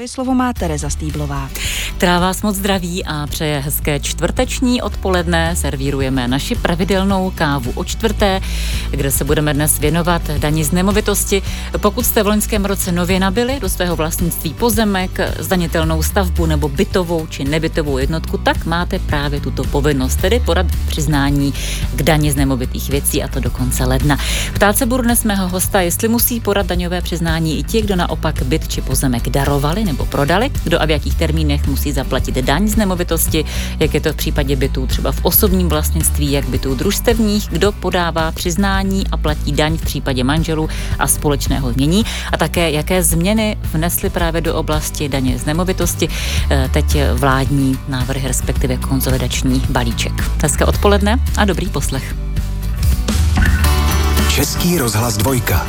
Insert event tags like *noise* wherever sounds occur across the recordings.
zprávy slovo má Tereza Stýblová. Která vás moc zdraví a přeje hezké čtvrteční odpoledne. Servírujeme naši pravidelnou kávu o čtvrté, kde se budeme dnes věnovat daní z nemovitosti. Pokud jste v loňském roce nově nabili do svého vlastnictví pozemek, zdanitelnou stavbu nebo bytovou či nebytovou jednotku, tak máte právě tuto povinnost, tedy podat přiznání k daní z nemovitých věcí a to do konce ledna. Ptát se budu dnes mého hosta, jestli musí podat daňové přiznání i ti, kdo naopak byt či pozemek darovali nebo prodali, kdo a v jakých termínech musí zaplatit daň z nemovitosti, jak je to v případě bytů třeba v osobním vlastnictví, jak bytů družstevních, kdo podává přiznání a platí daň v případě manželů a společného mění a také jaké změny vnesly právě do oblasti daně z nemovitosti eh, teď vládní návrhy, respektive konzolidační balíček. Hezké odpoledne a dobrý poslech. Český rozhlas dvojka.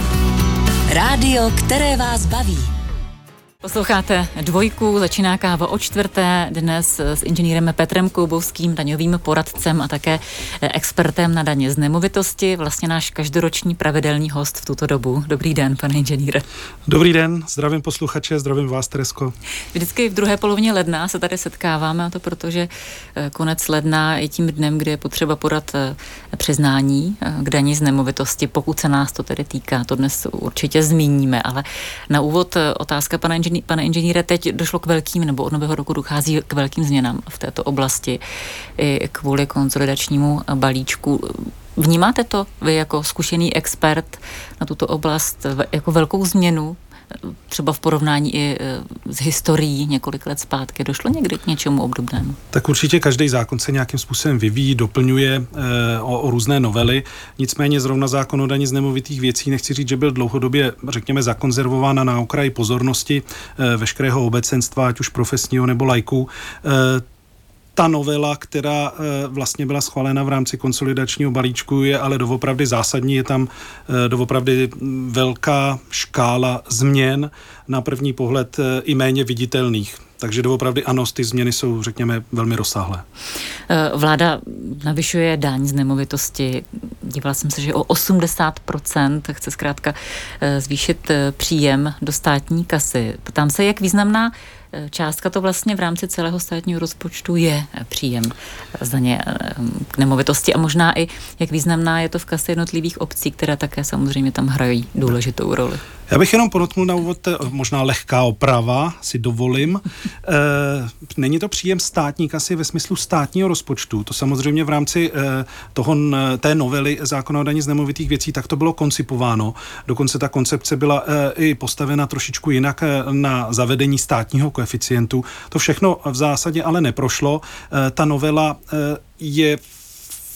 Rádio, které vás baví. Posloucháte dvojku, začíná káva o čtvrté, dnes s inženýrem Petrem Koubovským, daňovým poradcem a také expertem na daně z nemovitosti, vlastně náš každoroční pravidelný host v tuto dobu. Dobrý den, pane inženýre. Dobrý den, zdravím posluchače, zdravím vás, Teresko. Vždycky v druhé polovině ledna se tady setkáváme, a to protože eh, konec ledna je tím dnem, kdy je potřeba podat eh, přiznání eh, k daní z nemovitosti, pokud se nás to tedy týká. To dnes určitě zmíníme, ale na úvod otázka pana inženýra inžený, pane inženýre, teď došlo k velkým, nebo od nového roku dochází k velkým změnám v této oblasti i kvůli konsolidačnímu balíčku. Vnímáte to vy jako zkušený expert na tuto oblast jako velkou změnu třeba v porovnání i e, s historií několik let zpátky. Došlo někdy k něčemu obdobnému? Tak určitě každý zákon se nějakým způsobem vyvíjí, doplňuje e, o, o různé novely. Nicméně zrovna zákon o daní z nemovitých věcí, nechci říct, že byl dlouhodobě, řekněme, zakonzervován na okraji pozornosti e, veškerého obecenstva, ať už profesního nebo lajků ta novela, která eh, vlastně byla schválena v rámci konsolidačního balíčku, je ale doopravdy zásadní. Je tam eh, doopravdy velká škála změn, na první pohled eh, i méně viditelných. Takže doopravdy ano, ty změny jsou, řekněme, velmi rozsáhlé. Vláda navyšuje daň z nemovitosti. Dívala jsem se, že o 80% chce zkrátka zvýšit příjem do státní kasy. Ptám se, jak významná částka to vlastně v rámci celého státního rozpočtu je příjem z daně eh, k nemovitosti a možná i jak významná je to v kase jednotlivých obcí, které také samozřejmě tam hrají důležitou roli. Já bych jenom podotknul na úvod, eh, možná lehká oprava, si dovolím. E, není to příjem státní kasy ve smyslu státního rozpočtu. To samozřejmě v rámci e, toho, té novely zákona o daní z nemovitých věcí, tak to bylo koncipováno. Dokonce ta koncepce byla e, i postavena trošičku jinak na zavedení státního koeficientu. To všechno v zásadě ale neprošlo. Ta novela je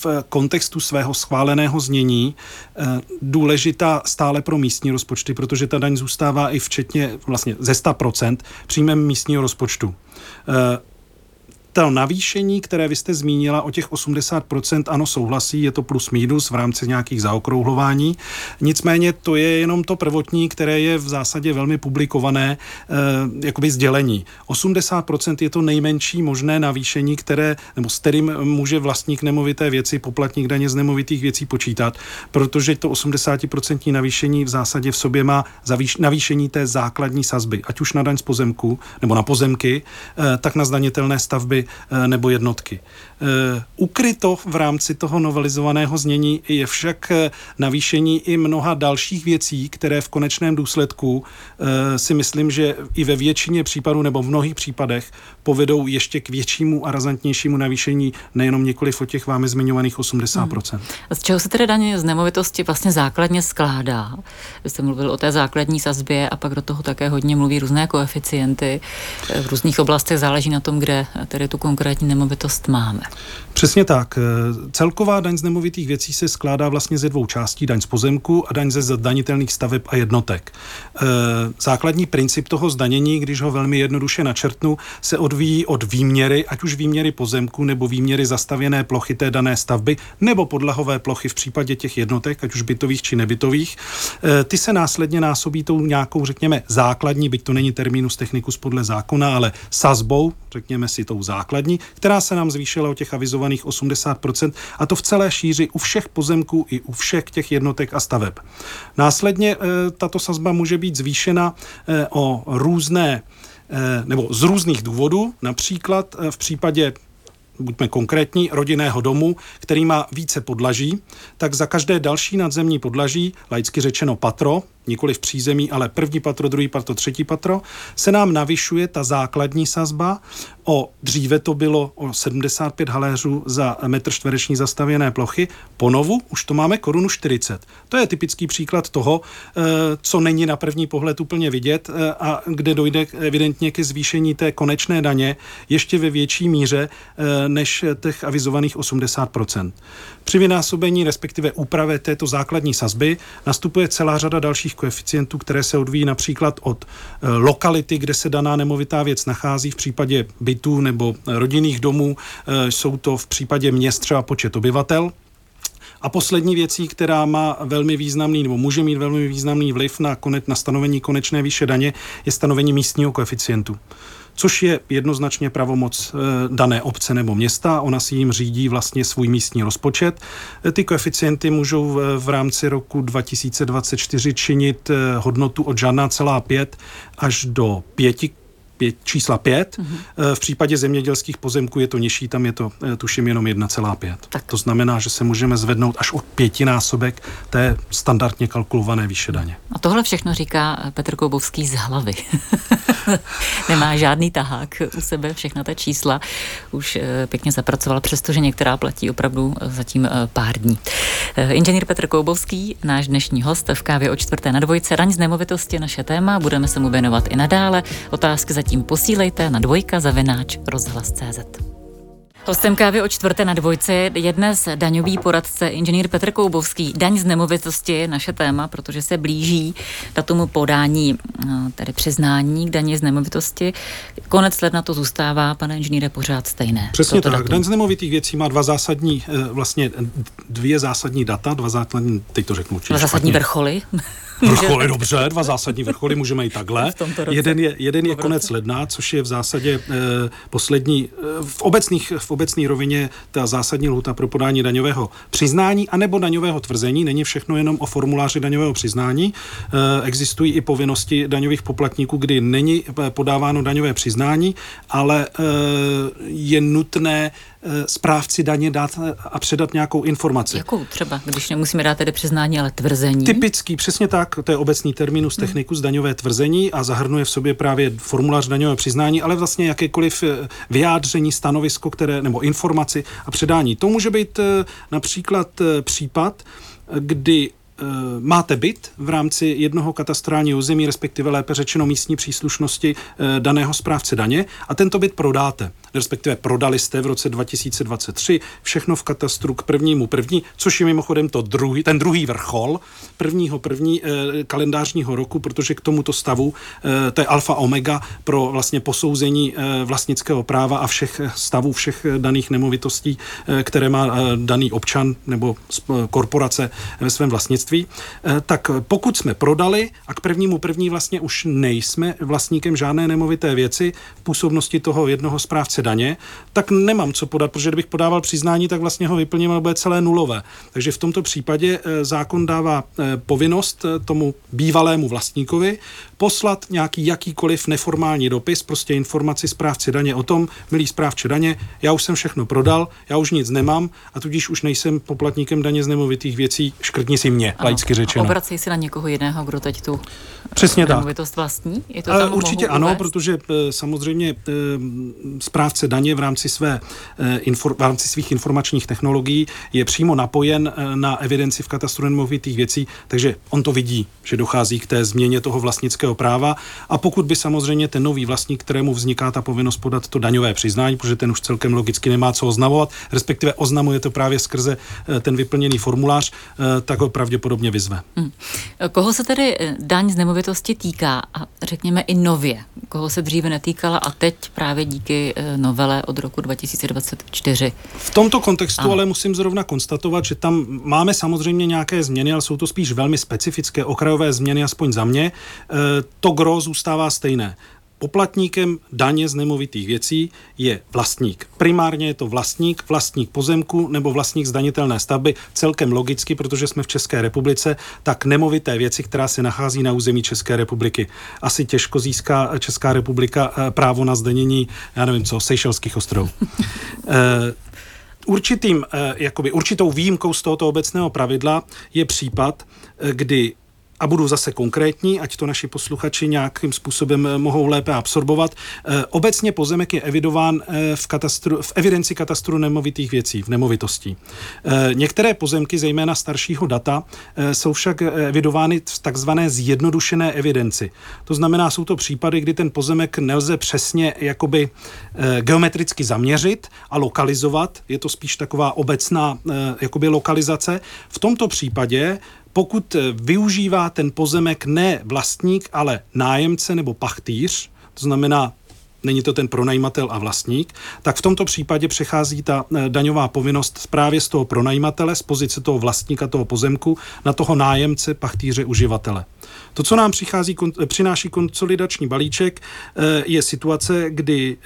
v kontextu svého schváleného znění eh, důležitá stále pro místní rozpočty, protože ta daň zůstává i včetně vlastně ze 100% příjmem místního rozpočtu. To navýšení, které vy jste zmínila o těch 80%, ano, souhlasí, je to plus minus v rámci nějakých zaokrouhlování. Nicméně to je jenom to prvotní, které je v zásadě velmi publikované eh, jakoby sdělení. 80% je to nejmenší možné navýšení, které, nebo s kterým může vlastník nemovité věci, poplatník daně z nemovitých věcí počítat, protože to 80% navýšení v zásadě v sobě má zavýš, navýšení té základní sazby, ať už na daň z pozemku, nebo na pozemky, eh, tak na zdanitelné stavby Eh, nebo jednotky. Eh, ukryto v rámci toho novelizovaného znění je však eh, navýšení i mnoha dalších věcí, které v konečném důsledku si myslím, že i ve většině případů nebo v mnohých případech povedou ještě k většímu a razantnějšímu navýšení nejenom několik o těch vámi zmiňovaných 80%. Hmm. Z čeho se tedy daně z nemovitosti vlastně základně skládá? Vy jste mluvil o té základní sazbě a pak do toho také hodně mluví různé koeficienty. V různých oblastech záleží na tom, kde tedy tu konkrétní nemovitost máme. semana. Přesně tak. Celková daň z nemovitých věcí se skládá vlastně ze dvou částí, daň z pozemku a daň ze zdanitelných staveb a jednotek. Základní princip toho zdanění, když ho velmi jednoduše načrtnu, se odvíjí od výměry, ať už výměry pozemku nebo výměry zastavěné plochy té dané stavby, nebo podlahové plochy v případě těch jednotek, ať už bytových či nebytových. Ty se následně násobí tou nějakou, řekněme, základní, byť to není terminus technicus podle zákona, ale sazbou, řekněme si tou základní, která se nám zvýšila o těch avizovaných 80%, a to v celé šíři u všech pozemků i u všech těch jednotek a staveb. Následně e, tato sazba může být zvýšena e, o různé nebo z různých důvodů, například v případě buďme konkrétní, rodinného domu, který má více podlaží, tak za každé další nadzemní podlaží, laicky řečeno patro, nikoli v přízemí, ale první patro, druhý patro, třetí patro, se nám navyšuje ta základní sazba. O dříve to bylo o 75 haléřů za metr čtvereční zastavěné plochy. Ponovu už to máme korunu 40. To je typický příklad toho, eh, co není na první pohled úplně vidět eh, a kde dojde evidentně ke zvýšení té konečné daně ještě ve větší míře eh, než těch avizovaných 80% Při vynásobení, respektive úpravě této základní sazby, nastupuje celá řada dalších koeficientů, které se odvíjí například od eh, lokality, kde se daná nemovitá věc nachází. V případě bytů nebo rodinných domů eh, jsou to v případě měst třeba počet obyvatel. A poslední věcí, která má velmi významný, nebo může mít velmi významný vliv na, konec, na stanovení konečné výše daně, je stanovení místního koeficientu což je jednoznačně pravomoc eh, dané obce nebo města. Ona si jim řídí vlastně svůj místní rozpočet. Eh, ty koeficienty můžou v rámci roku 2024 činit eh, hodnotu od žádná celá pět až do pěti pět, čísla 5. Mm-hmm. V případě zemědělských pozemků je to nižší, tam je to tuším jenom 1,5. Tak. To znamená, že se můžeme zvednout až o pětinásobek té standardně kalkulované výše daně. A tohle všechno říká Petr Koubovský z hlavy. *laughs* Nemá žádný tahák u sebe, všechna ta čísla už eh, pěkně zapracoval, přestože některá platí opravdu eh, zatím pár dní. Inženýr Petr Koubovský, náš dnešní host v kávě o čtvrté na dvojce, raň z nemovitosti naše téma, budeme se mu věnovat i nadále. Otázky za zatím posílejte na dvojka zavináč rozhlas.cz. Hostem kávy o čtvrté na dvojce je dnes daňový poradce inženýr Petr Koubovský. Daň z nemovitosti je naše téma, protože se blíží datumu podání, eh, tedy přiznání k daně z nemovitosti. Konec ledna to zůstává, pane inženýre, pořád stejné. Přesně tak. Datum. Daň z nemovitých věcí má dva zásadní, eh, vlastně dvě zásadní data, dva zásadní, teď to řeknu Dva zásadní vrcholy. Vrcholy, dobře, dva zásadní vrcholy, můžeme i takhle. *laughs* Jeden je, jeden je konec ledna, což je v zásadě eh, poslední, eh, v, obecných, v obecné rovině ta zásadní lhuta pro podání daňového přiznání anebo daňového tvrzení. Není všechno jenom o formuláři daňového přiznání. Eh, existují i povinnosti daňových poplatníků, kdy není eh, podáváno daňové přiznání, ale eh, je nutné správci daně dát a předat nějakou informaci. Jakou třeba, když nemusíme dát tedy přiznání, ale tvrzení? Typický, přesně tak, to je obecný terminus hmm. technikus daňové tvrzení a zahrnuje v sobě právě formulář daňové přiznání, ale vlastně jakékoliv eh, vyjádření, stanovisko, které, nebo informaci a předání. To může být eh, například případ, kdy Eh, máte byt v rámci jednoho katastrálního území, respektive lépe řečeno místní příslušnosti eh, daného správce daně a tento byt prodáte, respektive prodali jste v roce 2023 všechno v katastru k prvnímu první, což je mimochodem to druhý, ten druhý vrchol prvního první eh, kalendářního roku, protože k tomuto stavu to je alfa omega pro vlastně posouzení vlastnického práva a všech stavů všech daných nemovitostí, které má daný občan nebo korporace ve svém vlastnictví. Eh, tak pokud jsme prodali a k prvnímu první vlastně už nejsme vlastníkem žádné nemovité věci v působnosti toho jednoho správce daně, tak nemám co podat, protože kdybych podával přiznání, tak vlastně ho vyplním a bude celé nulové. Takže v tomto případě eh, zákon dává eh, povinnost tomu bývalému vlastníkovi poslat nějaký jakýkoliv neformální dopis, prostě informaci správci daně o tom, milý správče daně, já už jsem všechno prodal, já už nic nemám a tudíž už nejsem poplatníkem daně z nemovitých věcí, škrtni si mě, ano. laicky řečeno. Obracej se na někoho jiného, kdo teď tu Přesně nemovitost tak. vlastní? Je to tam Určitě ano, uvést? protože samozřejmě e, správce daně v rámci, své, e, infor, v rámci svých informačních technologií je přímo napojen na evidenci v katastru nemovitých věcí, takže on to vidí, že dochází k té změně toho vlastnického práva a pokud by samozřejmě ten nový vlastník, kterému vzniká ta povinnost podat to daňové přiznání, protože ten už celkem logicky nemá co oznamovat, respektive oznamuje to právě skrze eh, ten vyplněný formulář, eh, tak ho pravděpodobně vyzve. Hmm. Koho se tedy eh, daň z nemovitosti týká a řekněme i nově? Koho se dříve netýkala a teď právě díky novele od roku 2024? V tomto kontextu ano. ale musím zrovna konstatovat, že tam máme samozřejmě nějaké změny, ale jsou to spíš velmi specifické okrajové změny, aspoň za mě to gro zůstává stejné. Poplatníkem daně z nemovitých věcí je vlastník. Primárně je to vlastník, vlastník pozemku nebo vlastník zdanitelné stavby, celkem logicky, protože jsme v České republice, tak nemovité věci, která se nachází na území České republiky. Asi těžko získá Česká republika eh, právo na zdanění, já nevím co, Seychelských ostrovů. Eh, určitým, eh, jakoby určitou výjimkou z tohoto obecného pravidla je případ, kdy a budu zase konkrétní, ať to naši posluchači nějakým způsobem eh, mohou lépe absorbovat. Eh, obecně pozemek je evidován eh, v, katastru, v evidenci katastru nemovitých věcí, v nemovitostí. Některé pozemky, zejména staršího data, jsou však evidovány v takzvané zjednodušené evidenci. To znamená, jsou to případy, kdy ten pozemek nelze přesně jakoby geometricky zaměřit a lokalizovat. Je to spíš taková obecná jakoby lokalizace. V tomto případě pokud eh, využívá ten pozemek ne vlastník, ale nájemce nebo pachtýř, to znamená není to ten pronajímatel a vlastník, tak v tomto případě přechází ta eh, daňová povinnost právě z toho pronajímatele, z pozice toho vlastníka toho pozemku na toho nájemce, pachtýře, uživatele. To, co nám přichází, eh, přináší konsolidační balíček, je situace, kdy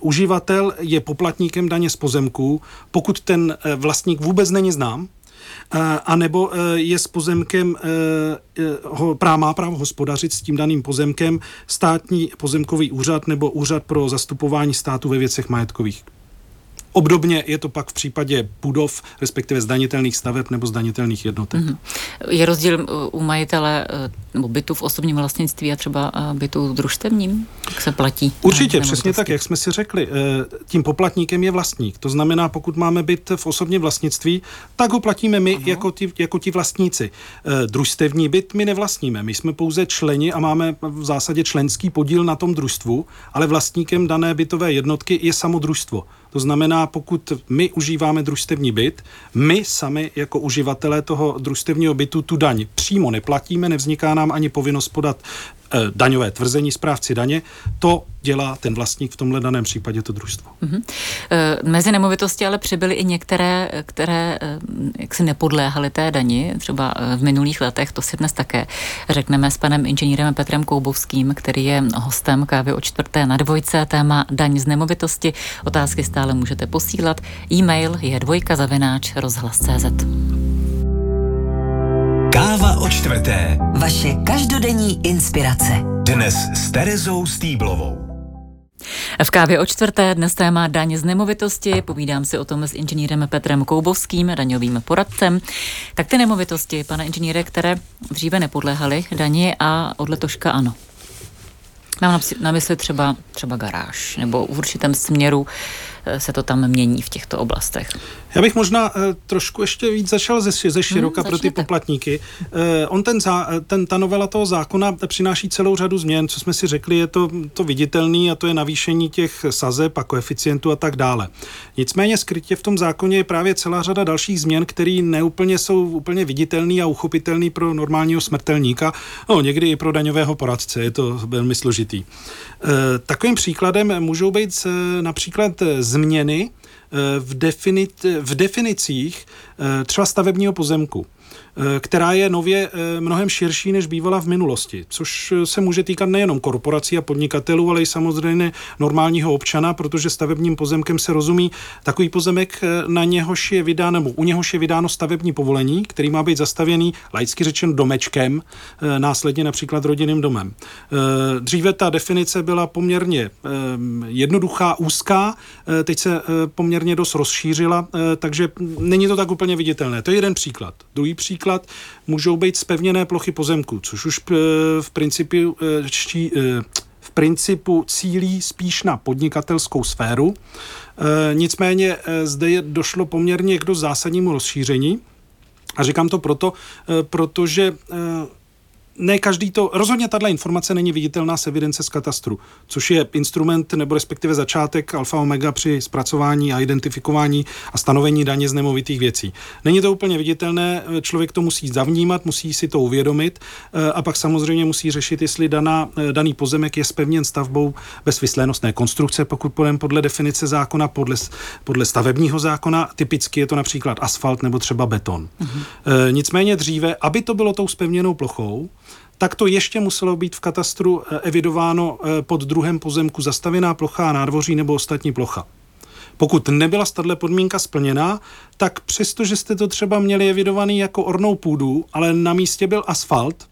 uživatel je poplatníkem daně z pozemků, pokud ten vlastník vůbec není znám, a nebo e, je s pozemkem, e, e, má právo hospodařit s tím daným pozemkem státní pozemkový úřad nebo úřad pro zastupování státu ve věcech majetkových. Obdobně je to pak v případě budov, respektive zdanitelných staveb nebo zdanitelných jednotek. Mm-hmm. Je rozdíl u majitele nebo bytu v osobním vlastnictví a třeba bytu v družstevním? Jak se platí? Určitě, přesně tak, jak jsme si řekli. Tím poplatníkem je vlastník. To znamená, pokud máme byt v osobním vlastnictví, tak ho platíme my jako ti, jako ti vlastníci. Družstevní byt my nevlastníme. My jsme pouze členi a máme v zásadě členský podíl na tom družstvu, ale vlastníkem dané bytové jednotky je samo družstvo. To znamená, pokud my užíváme družstevní byt, my sami jako uživatelé toho družstevního bytu tu daň přímo neplatíme, nevzniká nám ani povinnost podat Eh, daňové tvrzení správci daně, to dělá ten vlastník v tomhle daném případě to družstvo. Mm-hmm. Mezi nemovitosti ale přibyly i některé, které eh, jak si nepodléhaly té dani, třeba v minulých letech, to si dnes také řekneme s panem inženýrem Petrem Koubovským, který je hostem kávy o čtvrté na dvojce, téma daň z nemovitosti. Otázky stále můžete posílat. E-mail je dvojka zavináč rozhlas.cz. Káva o čtvrté. Vaše každodenní inspirace. Dnes s Terezou Stýblovou. V kávě o čtvrté dnes téma daň z nemovitosti. Povídám si o tom s inženýrem Petrem Koubovským, daňovým poradcem. Tak ty nemovitosti, pane inženýre, které dříve nepodléhaly dani a od letoška ano. Mám na mysli třeba, třeba garáž nebo v určitém směru se to tam mění v těchto oblastech. Já bych možná uh, trošku ještě víc začal ze, ze široka hmm, pro ty poplatníky. Uh, on ten, zá, ten, ta novela toho zákona přináší celou řadu změn, co jsme si řekli, je to, to viditelný a to je navýšení těch sazeb a koeficientů a tak dále. Nicméně skrytě v tom zákoně je právě celá řada dalších změn, které neúplně jsou úplně viditelný a uchopitelný pro normálního smrtelníka, no někdy i pro daňového poradce, je to velmi složitý. Takovým příkladem můžou být například změny eh, v, definit, v definicích eh, třeba stavebního pozemku. Eh, která je nově eh, mnohem širší, než bývala v minulosti, což eh, se může týkat nejenom korporací a podnikatelů, ale i samozřejmě normálního občana, protože stavebním pozemkem se rozumí takový pozemek, na něhož je vydáno, nebo u něhož je vydáno stavební povolení, který má být zastavěný, laicky řečen, domečkem, následně například rodinným domem. Dříve ta definice byla poměrně jednoduchá, úzká, teď se poměrně dost rozšířila, takže není to tak úplně viditelné. To je jeden příklad. Druhý příklad Například můžou být spevněné plochy pozemku, což už eh, v principu, eh, eh, v principu cílí spíš na podnikatelskou sféru. Nicméně zde došlo poměrně k dost zásadnímu rozšíření. A říkám to proto, protože ne každý to, rozhodně tato informace není viditelná z evidence z katastru, což je instrument nebo respektive začátek alfa omega při zpracování a identifikování a stanovení daně z nemovitých věcí. Není to úplně viditelné, člověk to musí zavnímat, musí si to uvědomit eh, a pak samozřejmě musí řešit, jestli daná, eh, daný pozemek je spevněn stavbou bez vyslénostné konstrukce, pokud půjdeme podle definice zákona, podle, podle stavebního zákona, typicky je to například asfalt nebo třeba beton. Mm-hmm. Nicméně dříve, aby to bylo tou spevněnou plochou, tak to ještě muselo být v katastru eh, evidováno eh, pod druhem pozemku zastavěná plocha, nádvoří nebo ostatní plocha. Pokud nebyla tato podmínka splněná, tak přestože jste to třeba měli evidovaný jako ornou půdu, ale na místě byl asfalt,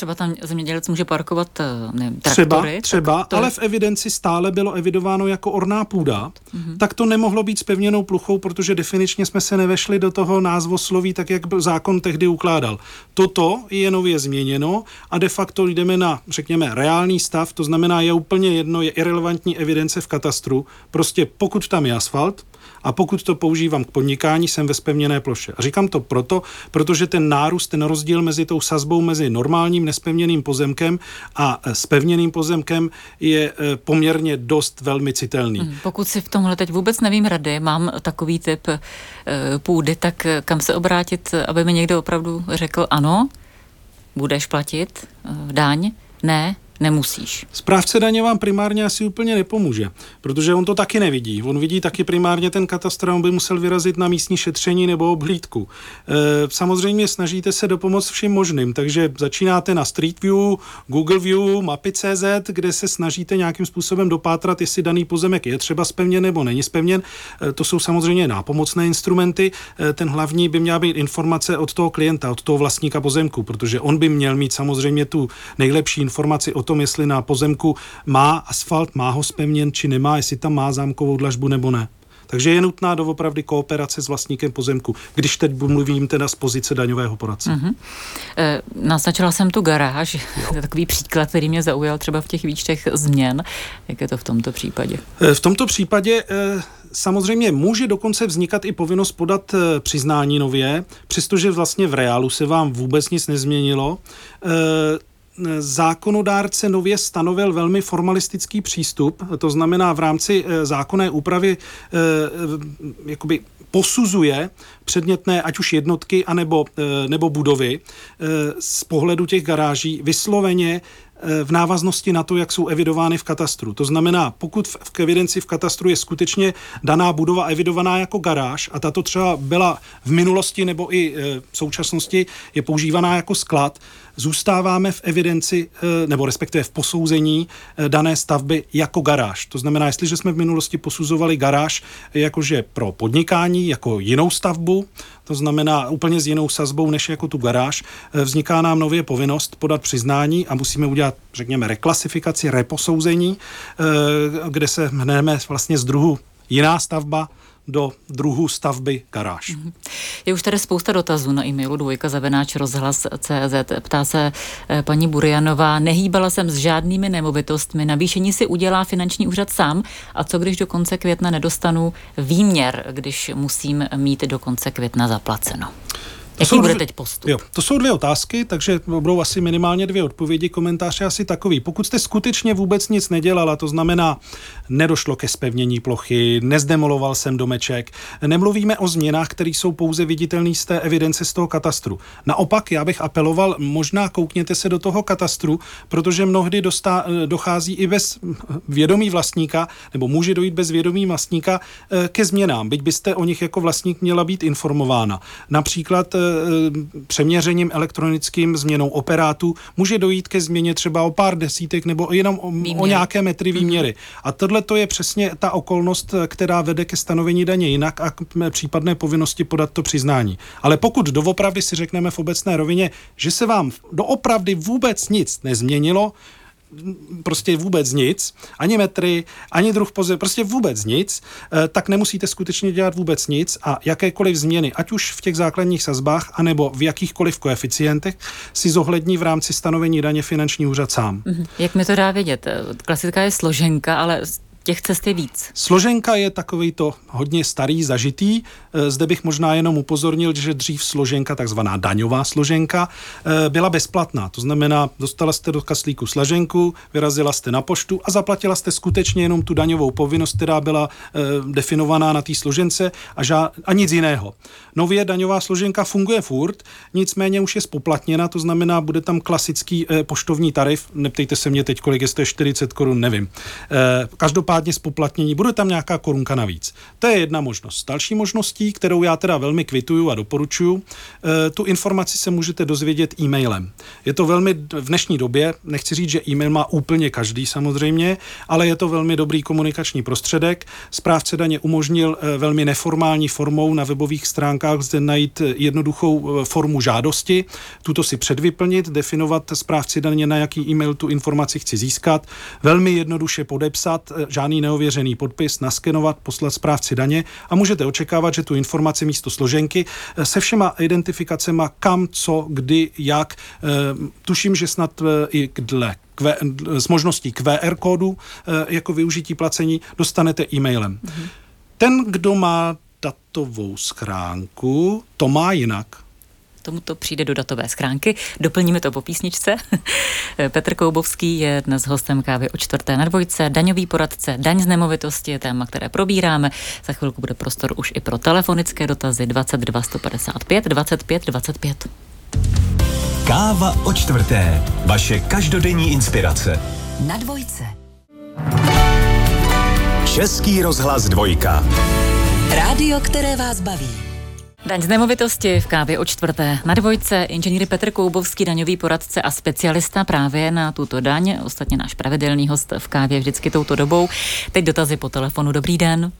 Třeba tam zemědělec může parkovat eh, nevím, traktory. Třeba, třeba to... ale v evidenci stále bylo evidováno jako orná půda, mm-hmm. tak to nemohlo být spevněnou pluchou, protože definičně jsme se nevešli do toho názvosloví, tak jak byl zákon tehdy ukládal. Toto je nově změněno a de facto jdeme na, řekněme, reálný stav, to znamená, je úplně jedno, je irrelevantní evidence v katastru, prostě pokud tam je asfalt, a pokud to používám k podnikání, jsem ve spevněné ploše. A říkám to proto, protože ten nárůst, ten rozdíl mezi tou sazbou mezi normálním nespevněným pozemkem a spevněným pozemkem je e, poměrně dost velmi citelný. Hmm, pokud si v tomhle teď vůbec nevím rady, mám takový typ e, půdy, tak kam se obrátit, aby mi někdo opravdu řekl ano, budeš platit daň, ne, nemusíš. Správce daně vám primárně asi úplně nepomůže, protože on to taky nevidí. On vidí taky primárně ten katastr, on by musel vyrazit na místní šetření nebo obhlídku. E, samozřejmě snažíte se dopomoct všem možným, takže začínáte na Street View, Google View, mapy.cz, kde se snažíte nějakým způsobem dopátrat, jestli daný pozemek je třeba spevněn nebo není spevněn. E, to jsou samozřejmě nápomocné instrumenty. E, ten hlavní by měla být informace od toho klienta, od toho vlastníka pozemku, protože on by měl mít samozřejmě tu nejlepší informaci o tom, jestli na pozemku má asfalt, má ho spevněn či nemá, jestli tam má zámkovou dlažbu nebo ne. Takže je nutná doopravdy kooperace s vlastníkem pozemku, když teď mluvím teda z pozice daňového poradce. Mm-hmm. E, naznačila jsem tu garáž, to je *laughs* takový příklad, který mě zaujal třeba v těch výčtech změn. Jak je to v tomto případě? E, v tomto případě e, samozřejmě může dokonce vznikat i povinnost podat e, přiznání nově, přestože vlastně v reálu se vám vůbec nic nezměnilo. E, zákonodárce nově stanovil velmi formalistický přístup, to znamená v rámci eh, zákonné úpravy eh, jakoby posuzuje předmětné ať už jednotky anebo, nebo budovy z pohledu těch garáží vysloveně v návaznosti na to, jak jsou evidovány v katastru. To znamená, pokud v evidenci v katastru je skutečně daná budova evidovaná jako garáž a tato třeba byla v minulosti nebo i v současnosti je používaná jako sklad, zůstáváme v evidenci, eh, nebo respektive v posouzení eh, dané stavby jako garáž. To znamená, jestliže jsme v minulosti posuzovali garáž jakože pro podnikání, jako jinou stavbu, to znamená úplně s jinou sazbou než jako tu garáž, eh, vzniká nám nově povinnost podat přiznání a musíme udělat, řekněme, reklasifikaci, reposouzení, kde se hneme vlastně z druhu jiná stavba do druhu stavby garáž. Mhm. Je už tady spousta dotazů na e-mailu dvojka zavenáč rozhlas CZ. Ptá se eh, paní Burianová, nehýbala jsem s žádnými nemovitostmi, navýšení si udělá finanční úřad sám a co když do konce května nedostanu výměr, když musím mít do konce května zaplaceno? Jaký jsou bude teď postup? Jo, to jsou dvě otázky, takže budou asi minimálně dvě odpovědi. Komentář je asi takový. Pokud jste skutečně vůbec nic nedělala, to znamená, nedošlo ke spevnění plochy, nezdemoloval jsem domeček, nemluvíme o změnách, které jsou pouze viditelné z té evidence z toho katastru. Naopak, já bych apeloval, možná koukněte se do toho katastru, protože mnohdy dostá, dochází i bez vědomí vlastníka, nebo může dojít bez vědomí vlastníka eh, ke změnám, byť byste o nich jako vlastník měla být informována. Například Eh, přeměřením elektronickým, změnou operátu, může dojít ke změně třeba o pár desítek nebo jenom o, o nějaké metry výměry. Mm-hmm. A tohle to je přesně ta okolnost, která vede ke stanovení daně jinak a k případné povinnosti podat to přiznání. Ale pokud doopravdy si řekneme v obecné rovině, že se vám doopravdy vůbec nic nezměnilo, prostě vůbec nic, ani metry, ani druh pozem, prostě vůbec nic, eh, tak nemusíte skutečně dělat vůbec nic a jakékoliv změny, ať už v těch základních sazbách, anebo v jakýchkoliv koeficientech, si zohlední v rámci stanovení daně finanční úřad sám. Mhm. Jak mi to dá vědět? Klasická je složenka, ale těch cest je víc. Složenka je takový to hodně starý, zažitý. Eh, zde bych možná jenom upozornil, že dřív složenka, takzvaná daňová složenka, eh, byla bezplatná. To znamená, dostala jste do kaslíku složenku, vyrazila jste na poštu a zaplatila jste skutečně jenom tu daňovou povinnost, která byla eh, definovaná na té složence a, ža- a nic jiného. Nově daňová složenka funguje furt, nicméně už je spoplatněna, to znamená, bude tam klasický poštovní tarif. Neptejte se mě teď, kolik je to 40 korun, nevím. Každopádně každopádně spoplatnění, bude tam nějaká korunka navíc. To je jedna možnost. Další možností, kterou já teda velmi kvituju a doporučuju, eh, tu informaci se můžete dozvědět e-mailem. Je to velmi v dnešní době, nechci říct, že e-mail má úplně každý samozřejmě, ale je to velmi dobrý komunikační prostředek. Správce daně umožnil eh, velmi neformální formou na webových stránkách zde najít jednoduchou formu žádosti, tuto si předvyplnit, definovat správci daně, na jaký e-mail tu informaci chci získat, velmi jednoduše podepsat, žádný neověřený podpis, naskenovat, poslat správci daně a můžete očekávat, že tu informaci místo složenky se všema identifikacema kam, co, kdy, jak. Tuším, že snad i dle s možností QR kódu jako využití placení dostanete e-mailem. Mm-hmm. Ten, kdo má datovou schránku, to má jinak tomuto přijde do datové schránky. Doplníme to po písničce. *laughs* Petr Koubovský je dnes hostem kávy o čtvrté na dvojce. Daňový poradce, daň z nemovitosti je téma, které probíráme. Za chvilku bude prostor už i pro telefonické dotazy 22 155 25 25. Káva o čtvrté. Vaše každodenní inspirace. Na dvojce. Český rozhlas dvojka. Rádio, které vás baví. Daň z nemovitosti v kávě o čtvrté. Na dvojce inženýr Petr Koubovský, daňový poradce a specialista právě na tuto daň. Ostatně náš pravidelný host v kávě vždycky touto dobou. Teď dotazy po telefonu. Dobrý den.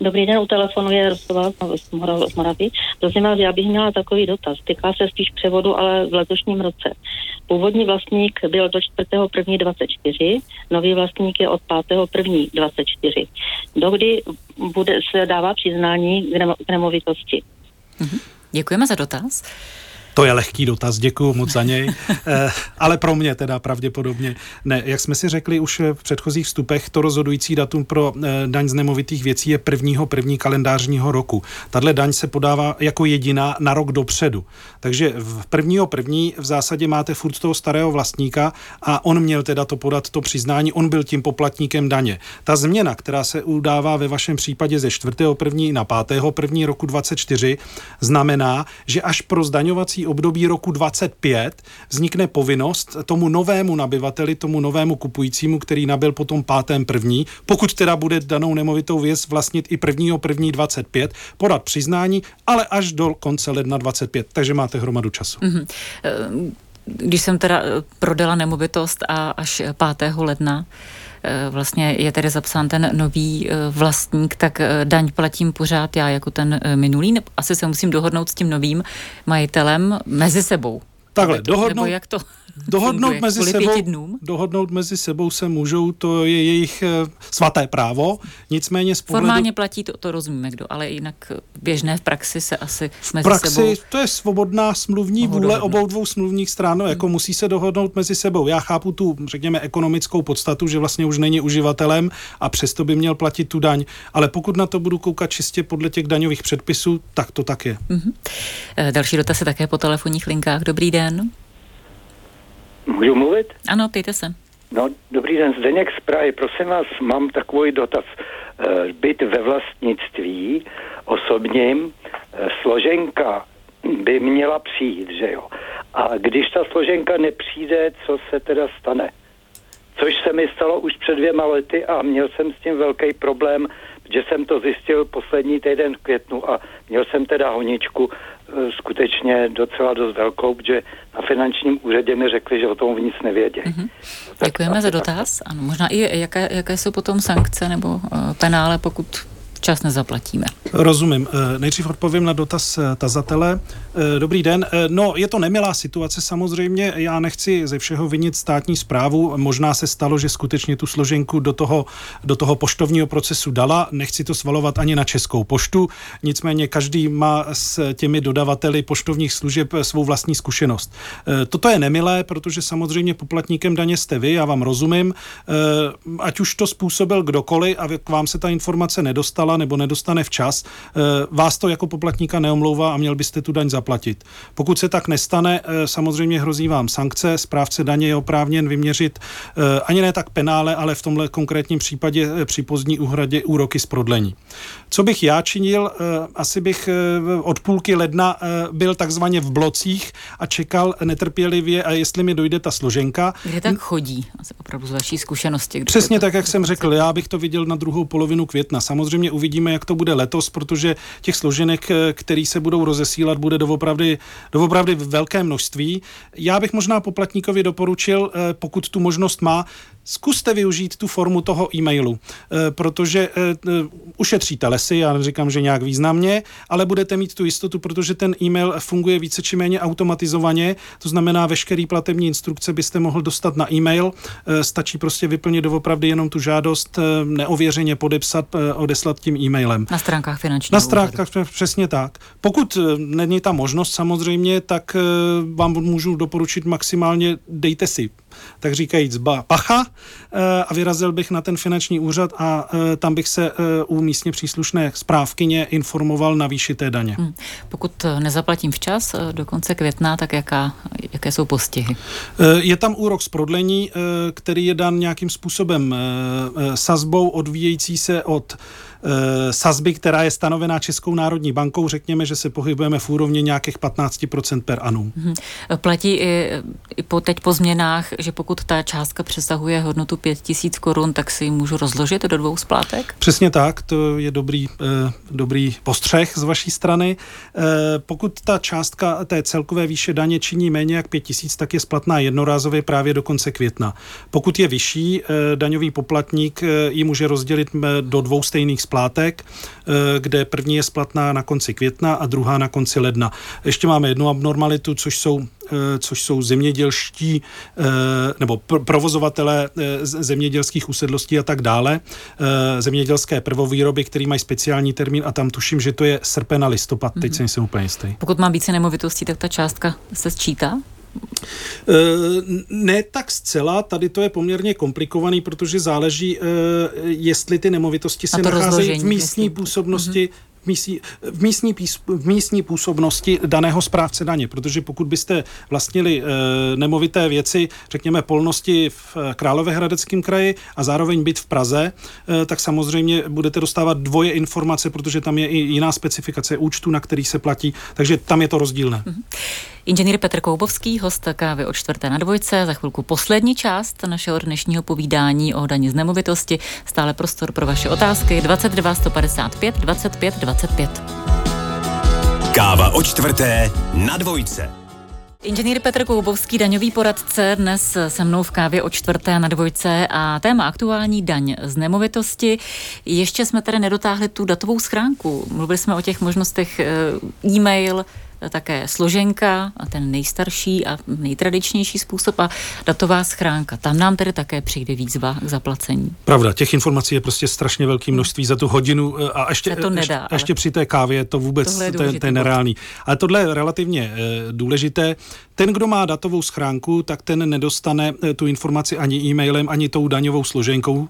Dobrý den, u telefonu je Rostova z Moravy. Prosím vás, já bych měla takový dotaz. Týká se spíš převodu, ale v letošním roce. Původní vlastník byl do 4.1.24, nový vlastník je od 5.1.24. Dokdy bude, se dává přiznání k nemovitosti? Mm-hmm. Děkujeme za dotaz. To je lehký dotaz, děkuji moc za něj, eh, ale pro mě teda pravděpodobně ne. Jak jsme si řekli už v předchozích vstupech, to rozhodující datum pro eh, daň z nemovitých věcí je prvního první kalendářního roku. Tahle daň se podává jako jediná na rok dopředu. Takže v prvního první v zásadě máte furt toho starého vlastníka a on měl teda to podat to přiznání, on byl tím poplatníkem daně. Ta změna, která se udává ve vašem případě ze 4. první na 5. první roku 24, znamená, že až pro zdaňovací období roku 25 vznikne povinnost tomu novému nabyvateli, tomu novému kupujícímu, který nabil potom pátém první, pokud teda bude danou nemovitou věc vlastnit i prvního první 25, podat přiznání, ale až do konce ledna 25, takže máte hromadu času. Mm-hmm. Když jsem teda eh, prodala nemovitost a až 5. ledna, vlastně je tedy zapsán ten nový vlastník, tak daň platím pořád já jako ten minulý. Asi se musím dohodnout s tím novým majitelem mezi sebou. Takhle, dohodnout, jak to dohodnout mezi sebou, dnům? dohodnout mezi sebou se můžou, to je jejich uh, svaté právo, nicméně z pohledu... Formálně platí, to, to rozumíme kdo, ale jinak běžné v praxi se asi v mezi praxi sebou... to je svobodná smluvní vůle dohodnout. obou dvou smluvních stran, no, jako hmm. musí se dohodnout mezi sebou. Já chápu tu, řekněme, ekonomickou podstatu, že vlastně už není uživatelem a přesto by měl platit tu daň, ale pokud na to budu koukat čistě podle těch daňových předpisů, tak to tak je. Mm-hmm. Další dotaz je také po telefonních linkách. Dobrý den. Můžu mluvit? Ano, pejte se. No, dobrý den, Zdeněk z Prahy. Prosím vás, mám takový dotaz. Eh, byt ve vlastnictví osobním, eh, složenka by měla přijít, že jo? A když ta složenka nepřijde, co se teda stane? Což se mi stalo už před dvěma lety a měl jsem s tím velký problém, že jsem to zjistil poslední týden v květnu a měl jsem teda honičku e, skutečně docela dost velkou, protože na finančním úřadě mi řekli, že o tom nic nevědějí. Mm-hmm. Děkujeme za dotaz. Ano, možná i jaké, jaké jsou potom sankce nebo uh, penále, pokud včas nezaplatíme. Rozumím. Eh, nejdřív odpovím na dotaz eh, tazatele. Eh, dobrý den. No, je to nemilá situace samozřejmě. Já nechci ze všeho vinit státní zprávu. Možná se stalo, že skutečně tu složenku do toho, do toho poštovního procesu dala. Nechci to svalovat ani na Českou poštu. Nicméně každý má s těmi dodavateli poštovních služeb svou vlastní zkušenost. Toto je nemilé, protože samozřejmě poplatníkem daně jste vy, já vám rozumím. Ať už to způsobil kdokoliv a k vám se ta informace nedostala, nebo nedostane včas, vás, vás to jako poplatníka neomlouvá a měl byste tu daň zaplatit. Pokud se tak nestane, samozřejmě hrozí vám sankce, správce daně je oprávněn vyměřit ani ne tak penále, ale v tomhle konkrétním případě při pozdní úhradě úroky z prodlení. Co bych já činil, asi bych od půlky ledna byl takzvaně v blocích a čekal netrpělivě, a jestli mi dojde ta složenka. Kde tak chodí, asi opravdu z vaší zkušenosti? Přesně tak, jak jsem řekl, já bych to viděl na druhou polovinu května. Samozřejmě uvidíme, jak to bude letos, protože těch složenek, které se budou rozesílat, bude doopravdy, doopravdy velké množství. Já bych možná poplatníkovi doporučil, eh, pokud tu možnost má, zkuste využít tu formu toho e-mailu, eh, protože eh, ušetříte lesy, já neříkám, že nějak významně, ale budete mít tu jistotu, protože ten e-mail funguje více či méně automatizovaně, to znamená, veškerý platební instrukce byste mohl dostat na e-mail, eh, stačí prostě vyplnit doopravdy jenom tu žádost, neověřeně podepsat, odeslat tím e-mailem. Na stránkách finančního Na stránkách úřadu. přesně tak. Pokud není ta možnost samozřejmě, tak vám můžu doporučit maximálně dejte si tak říkajíc pacha eh, a vyrazil bych na ten finanční úřad a eh, tam bych se eh, u místně příslušné správkyně informoval na výši té daně. Hmm. Pokud nezaplatím včas do konce května, tak jaká, jaké jsou postihy? Je tam úrok z prodlení, který je dan nějakým způsobem sazbou odvíjející se od sazby, která je stanovená Českou národní bankou, řekněme, že se pohybujeme v úrovni nějakých 15% per annum. Hmm. Platí i, i po, teď po změnách, že pokud ta částka přesahuje hodnotu 5000 korun, tak si ji můžu rozložit do dvou splátek? Přesně tak, to je dobrý, eh, dobrý postřeh z vaší strany. Eh, pokud ta částka té celkové výše daně činí méně jak 5000, tak je splatná jednorázově právě do konce května. Pokud je vyšší, eh, daňový poplatník eh, ji může rozdělit eh, do dvou stejných splátek, eh, kde první je splatná na konci května a druhá na konci ledna. Ještě máme jednu abnormalitu, což jsou eh, což jsou zemědělští eh, nebo provozovatelé zemědělských usedlostí a tak dále, zemědělské prvovýroby, které mají speciální termín a tam tuším, že to je srpen a listopad, teď mm-hmm. jsem úplně jistý. Pokud mám více nemovitostí, tak ta částka se sčítá? Eh, ne tak zcela, tady to je poměrně komplikovaný, protože záleží, eh, jestli ty nemovitosti se nacházejí v místní působnosti, mm-hmm v místní, v, místní pís, v místní působnosti daného správce daně, protože pokud byste vlastnili e, nemovité věci, řekněme polnosti v Královéhradeckém kraji a zároveň byt v Praze, e, tak samozřejmě budete dostávat dvoje informace, protože tam je i jiná specifikace účtu, na který se platí, takže tam je to rozdílné. Mm-hmm. Inženýr Petr Koubovský, host kávy o čtvrté na dvojce, za chvilku poslední část našeho dnešního povídání o daní z nemovitosti. Stále prostor pro vaše otázky 22 155 25 25. Káva o čtvrté na dvojce. Inženýr Petr Koubovský, daňový poradce, dnes se mnou v kávě o čtvrté na dvojce a téma aktuální daň z nemovitosti. Ještě jsme tady nedotáhli tu datovou schránku. Mluvili jsme o těch možnostech eh, e-mail, také složenka a ten nejstarší a nejtradičnější způsob a datová schránka. Tam nám tedy také přijde výzva k zaplacení. Pravda, těch informací je prostě strašně velké množství za tu hodinu eh, a ještě, to nedá, ještě, ještě při té kávě to vůbec je to, je, to je nereálný. Ale tohle je relativně e, důležité. Ten, kdo má datovou schránku, tak ten nedostane e, tu informaci ani e-mailem, ani tou daňovou složenkou.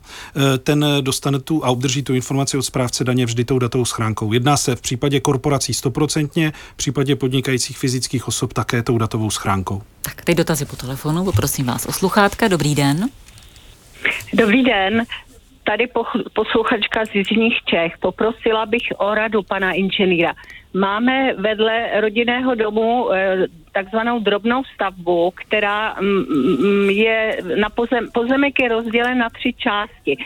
E, ten dostane tu a obdrží tu informaci od správce daně vždy tou datovou schránkou. Jedná se v případě korporací stoprocentně, v případě podnikajících fyzických osob také tou datovou schránkou. Tak teď dotazy po telefonu, poprosím vás o sluchátka. Dobrý den. Dobrý den. Tady posluchačka z Jižních Čech. Poprosila bych o radu pana inženýra. Máme vedle rodinného domu eh, takzvanou drobnou stavbu, která mm, mm, je na pozem, pozemek je rozdělen na tři části.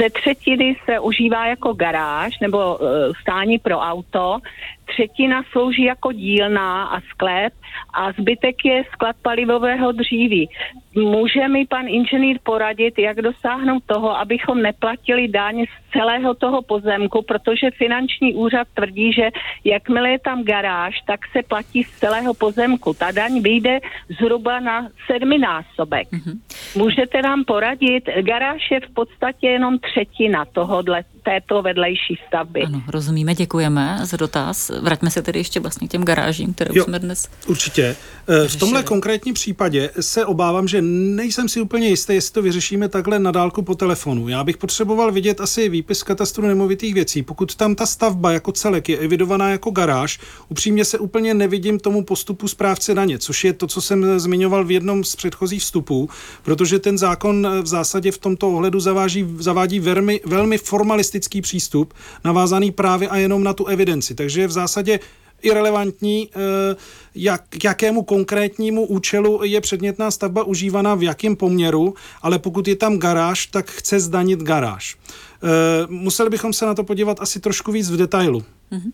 Ze třetiny se užívá jako garáž nebo uh, stání pro auto, třetina slouží jako dílna a sklep a zbytek je sklad palivového dříví. Může mi pan inženýr poradit, jak dosáhnout toho, abychom neplatili daň z celého toho pozemku, protože finanční úřad tvrdí, že jakmile je tam garáž, tak se platí z celého pozemku. Ta daň vyjde zhruba na sedminásobek. Mm-hmm. Můžete nám poradit? Garáž je v podstatě jenom třetina tohohle této vedlejší stavby. Ano, rozumíme, děkujeme za dotaz. Vraťme se tedy ještě vlastně k těm garážím, které jo, už jsme dnes. Určitě. Eh, v tomhle konkrétním případě se obávám, že nejsem si úplně jistý, jestli to vyřešíme takhle na dálku po telefonu. Já bych potřeboval vidět asi výpis katastru nemovitých věcí. Pokud tam ta stavba jako celek je evidovaná jako garáž, upřímně se úplně nevidím tomu postupu správce daně, což je to, co jsem zmiňoval v jednom z předchozích vstupů, protože ten zákon v zásadě v tomto ohledu zaváží, zavádí velmi, velmi formalistický přístup, navázaný právě a jenom na tu evidenci. Takže je v zásadě irrelevantní, eh, jak, k jakému konkrétnímu účelu je předmětná stavba užívaná v jakém poměru, ale pokud je tam garáž, tak chce zdanit garáž. Eh, museli bychom se na to podívat asi trošku víc v detailu. Mhm.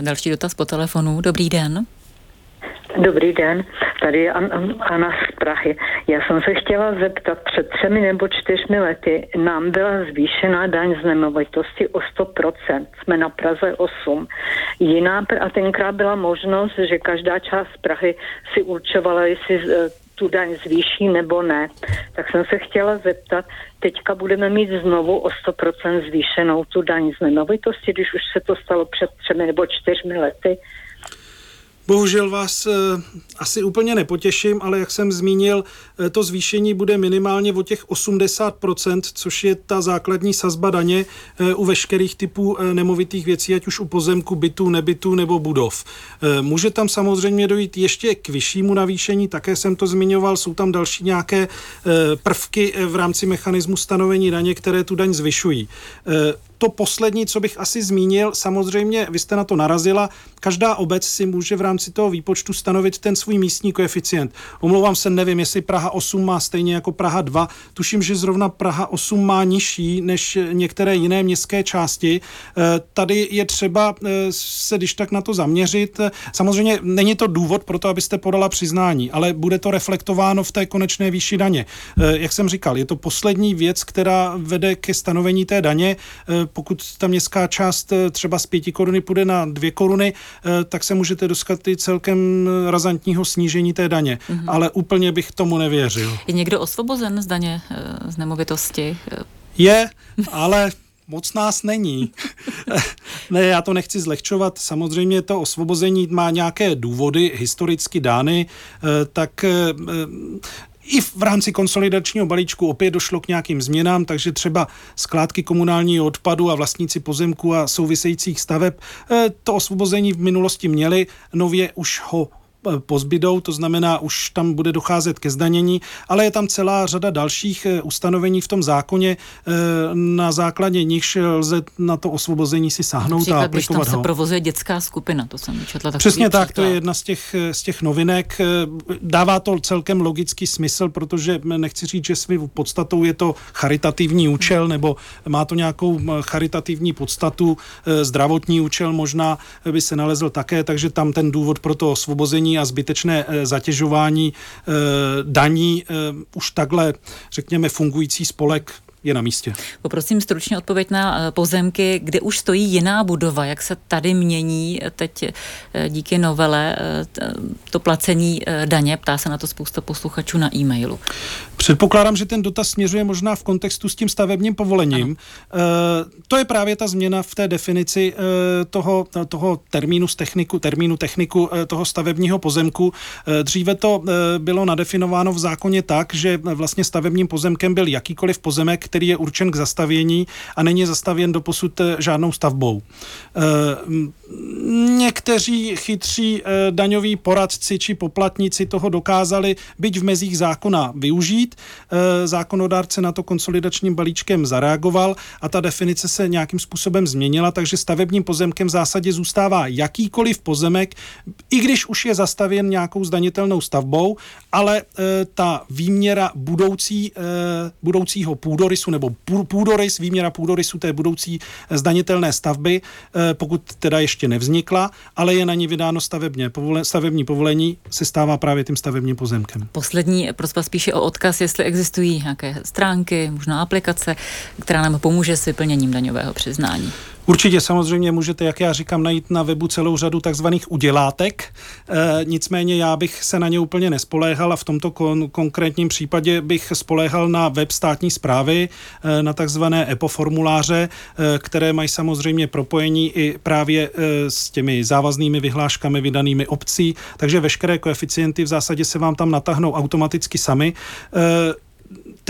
Další dotaz po telefonu. Dobrý den. Dobrý den, tady je Anna z Prahy. Já jsem se chtěla zeptat, před třemi nebo čtyřmi lety nám byla zvýšená daň z nemovitosti o 100%. Jsme na Praze 8. Jiná, a tenkrát byla možnost, že každá část Prahy si určovala, jestli eh, tu daň zvýší nebo ne. Tak jsem se chtěla zeptat, teďka budeme mít znovu o 100% zvýšenou tu daň z nemovitosti, když už se to stalo před třemi nebo čtyřmi lety. Bohužel vás eh, asi úplně nepotěším, ale jak jsem zmínil, eh, to zvýšení bude minimálně o těch 80%, což je ta základní sazba daně eh, u veškerých typů nemovitých věcí, ať už u pozemku, bytů, nebytů nebo budov. Může tam samozřejmě dojít ještě k vyššímu navýšení, také jsem to zmiňoval, jsou tam další nějaké prvky v rámci mechanismu stanovení daně, které tu daň zvyšují to poslední, co bych asi zmínil, samozřejmě, vy jste na to narazila, každá obec si může v rámci toho výpočtu stanovit ten svůj místní koeficient. Omlouvám se, nevím, jestli Praha 8 má stejně jako Praha 2. Tuším, že zrovna Praha 8 má nižší než některé jiné městské části. Eh, tady je třeba eh, se když tak na to zaměřit. Samozřejmě není to důvod pro to, abyste podala přiznání, ale bude to reflektováno v té konečné výši daně. Eh, jak jsem říkal, je to poslední věc, která vede ke stanovení té daně pokud ta městská část eh, třeba z pěti koruny půjde na dvě koruny, eh, tak se můžete dostat i celkem razantního snížení té daně. Mm-hmm. Ale úplně bych tomu nevěřil. Je někdo osvobozen z daně eh, z nemovitosti? Je, ale moc nás není. *laughs* ne, já to nechci zlehčovat. Samozřejmě to osvobození má nějaké důvody historicky dány, tak i v rámci konsolidačního balíčku opět došlo k nějakým změnám, takže třeba skládky komunálního odpadu a vlastníci pozemku a souvisejících staveb eh, to osvobození v minulosti měli, nově už ho pozbydou, to znamená, už tam bude docházet ke zdanění, ale je tam celá řada dalších eh, ustanovení v tom zákoně, eh, na základě nichž lze na to osvobození si sáhnout Například, a aplikovat když tam se provozuje dětská skupina, to jsem četla Přesně příklad. tak, to je jedna z těch, z těch novinek. Dává to celkem logický smysl, protože nechci říct, že svým podstatou je to charitativní účel, nebo má to nějakou charitativní podstatu, zdravotní účel možná by se nalezl také, takže tam ten důvod pro to osvobození a zbytečné eh, zatěžování eh, daní eh, už takhle, řekněme, fungující spolek je na místě. Poprosím stručně odpověď na pozemky, kde už stojí jiná budova, jak se tady mění teď díky novele to placení daně, ptá se na to spousta posluchačů na e-mailu. Předpokládám, že ten dotaz směřuje možná v kontextu s tím stavebním povolením. Ano. To je právě ta změna v té definici toho, toho termínu z techniku, termínu techniku toho stavebního pozemku. Dříve to bylo nadefinováno v zákoně tak, že vlastně stavebním pozemkem byl jakýkoliv pozemek, který je určen k zastavění a není zastavěn do posud žádnou stavbou. E, někteří chytří e, daňoví poradci či poplatníci toho dokázali byť v mezích zákona využít. Eh, zákonodárce na to konsolidačním balíčkem zareagoval a ta definice se nějakým způsobem změnila, takže stavebním pozemkem v zásadě zůstává jakýkoliv pozemek, i když už je zastavěn nějakou zdanitelnou stavbou, ale eh, ta výměra budoucí, eh, budoucího půdorysu nebo půdorys, výměra půdorysu té budoucí zdanitelné stavby, pokud teda ještě nevznikla, ale je na ní vydáno stavebně, stavební povolení, se stává právě tím stavebním pozemkem. Poslední prosba spíše o odkaz jestli existují nějaké stránky, možná aplikace, která nám pomůže s vyplněním daňového přiznání. Určitě samozřejmě můžete, jak já říkám, najít na webu celou řadu takzvaných udělátek. E, nicméně já bych se na ně úplně nespoléhal a v tomto kon- konkrétním případě bych spoléhal na web státní zprávy, e, na takzvané EPO formuláře, e, které mají samozřejmě propojení i právě e, s těmi závaznými vyhláškami vydanými obcí, takže veškeré koeficienty v zásadě se vám tam natáhnou automaticky sami. E,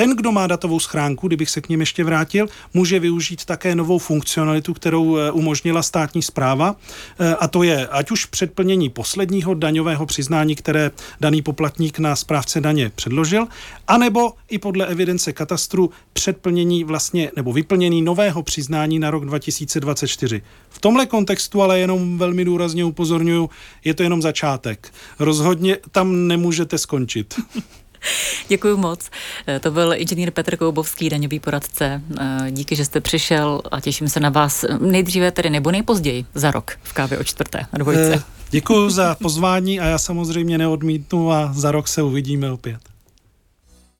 ten, kdo má datovou schránku, kdybych se k ním ještě vrátil, může využít také novou funkcionalitu, kterou eh, umožnila státní zpráva, eh, a to je ať už předplnění posledního daňového přiznání, které daný poplatník na správce daně předložil, anebo i podle evidence katastru předplnění vlastně nebo vyplnění nového přiznání na rok 2024. V tomhle kontextu ale jenom velmi důrazně upozorňuji, je to jenom začátek. Rozhodně tam nemůžete skončit. *laughs* *laughs* Děkuji moc. Eh, to byl inženýr Petr Koubovský, daňový poradce. Eh, díky, že jste přišel a těším se na vás nejdříve tedy nebo nejpozději za rok v kávě o čtvrté a dvojce. Děkuji za pozvání a já samozřejmě neodmítnu a za rok se uvidíme opět.